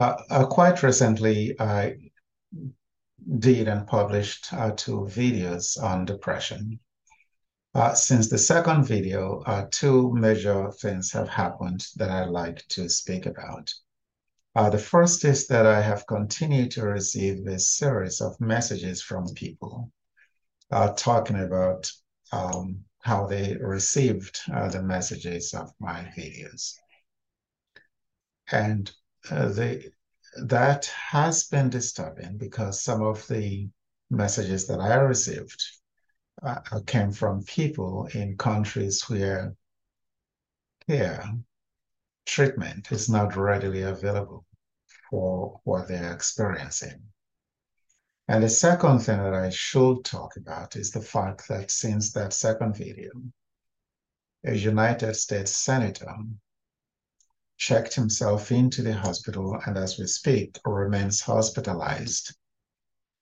Uh, uh, quite recently, I did and published uh, two videos on depression. Uh, since the second video, uh, two major things have happened that I'd like to speak about. Uh, the first is that I have continued to receive a series of messages from people talking about um, how they received the messages of my videos. And uh, they, that has been disturbing because some of the messages that I received uh, came from people in countries where care treatment is not readily available for what they're experiencing. And the second thing that I should talk about is the fact that since that second video, a United States Senator checked himself into the hospital and as we speak remains hospitalized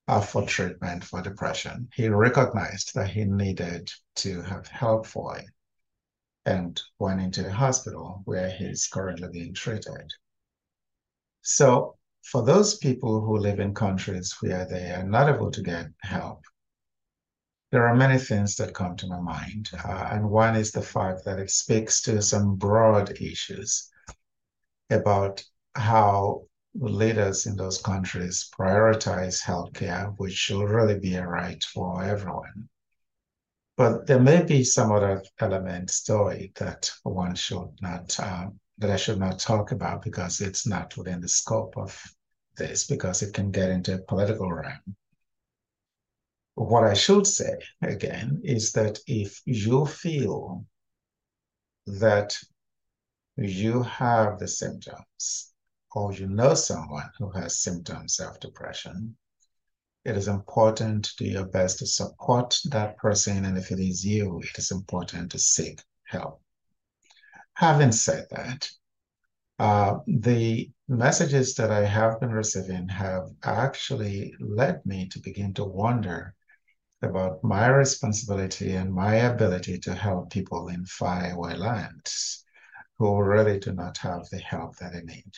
uh, for treatment for depression. He recognized that he needed to have help for it and went into the hospital where he's currently being treated. So for those people who live in countries where they are not able to get help, there are many things that come to my mind. Uh, and one is the fact that it speaks to some broad issues about how leaders in those countries prioritize healthcare, which should really be a right for everyone. But there may be some other elements to it that one should not, um, that I should not talk about because it's not within the scope of this, because it can get into a political realm. What I should say again is that if you feel that you have the symptoms or you know someone who has symptoms of depression, it is important to do your best to support that person. And if it is you, it is important to seek help. Having said that, uh, the messages that I have been receiving have actually led me to begin to wonder about my responsibility and my ability to help people in faraway lands who really do not have the help that they need.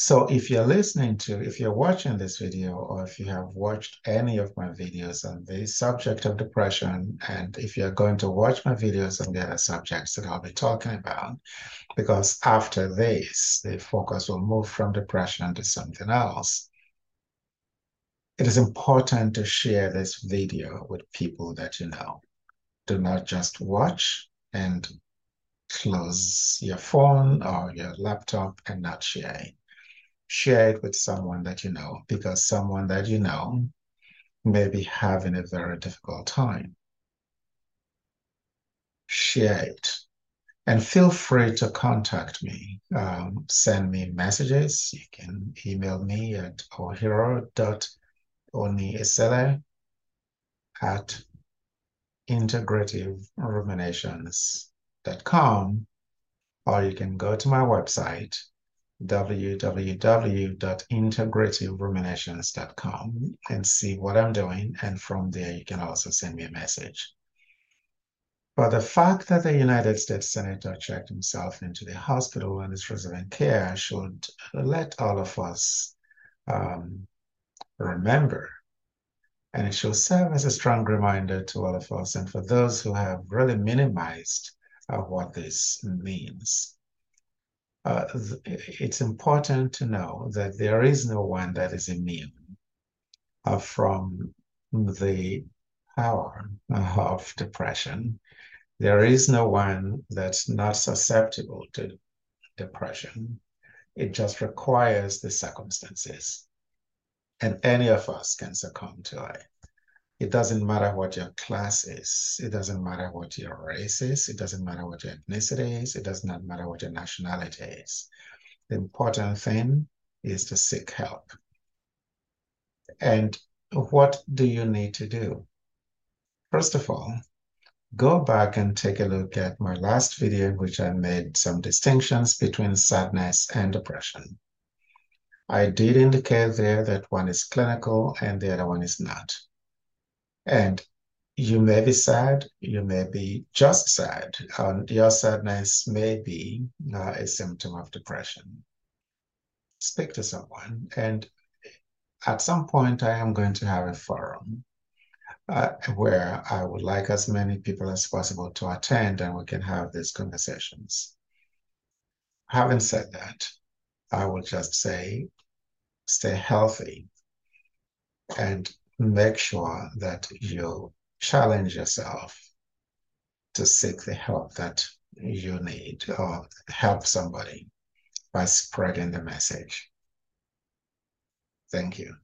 So if you're listening to, if you're watching this video, or if you have watched any of my videos on the subject of depression, and if you're going to watch my videos on the other subjects that I'll be talking about, because after this, the focus will move from depression to something else. It is important to share this video with people that you know. Do not just watch, and close your phone or your laptop and not share it. Share it with someone that you know because someone that you know may be having a very difficult time. Share it. And feel free to contact me. Um, send me messages. You can email me at ohiro.oniesele at integrativeruminations.com, or you can go to my website, www.integrativeruminations.com, and see what I'm doing. And from there, you can also send me a message. But the fact that the United States Senator checked himself into the hospital and is receiving care should let all of us um, remember and it should serve as a strong reminder to all of us and for those who have really minimized uh, what this means. Uh, it's important to know that there is no one that is immune uh, from the power of depression. There is no one that's not susceptible to depression. It just requires the circumstances and any of us can succumb to it. It doesn't matter what your class is. It doesn't matter what your race is. It doesn't matter what your ethnicity is. It does not matter what your nationality is. The important thing is to seek help. And what do you need to do? First of all, go back and take a look at my last video in which I made some distinctions between sadness and depression. I did indicate there that one is clinical and the other one is not. And you may be sad, you may be just sad, and your sadness may be uh, a symptom of depression. Speak to someone, and at some point, I am going to have a forum uh, where I would like as many people as possible to attend and we can have these conversations. Having said that, I will just say stay healthy and make sure that you challenge yourself to seek the help that you need or help somebody by spreading the message. Thank you.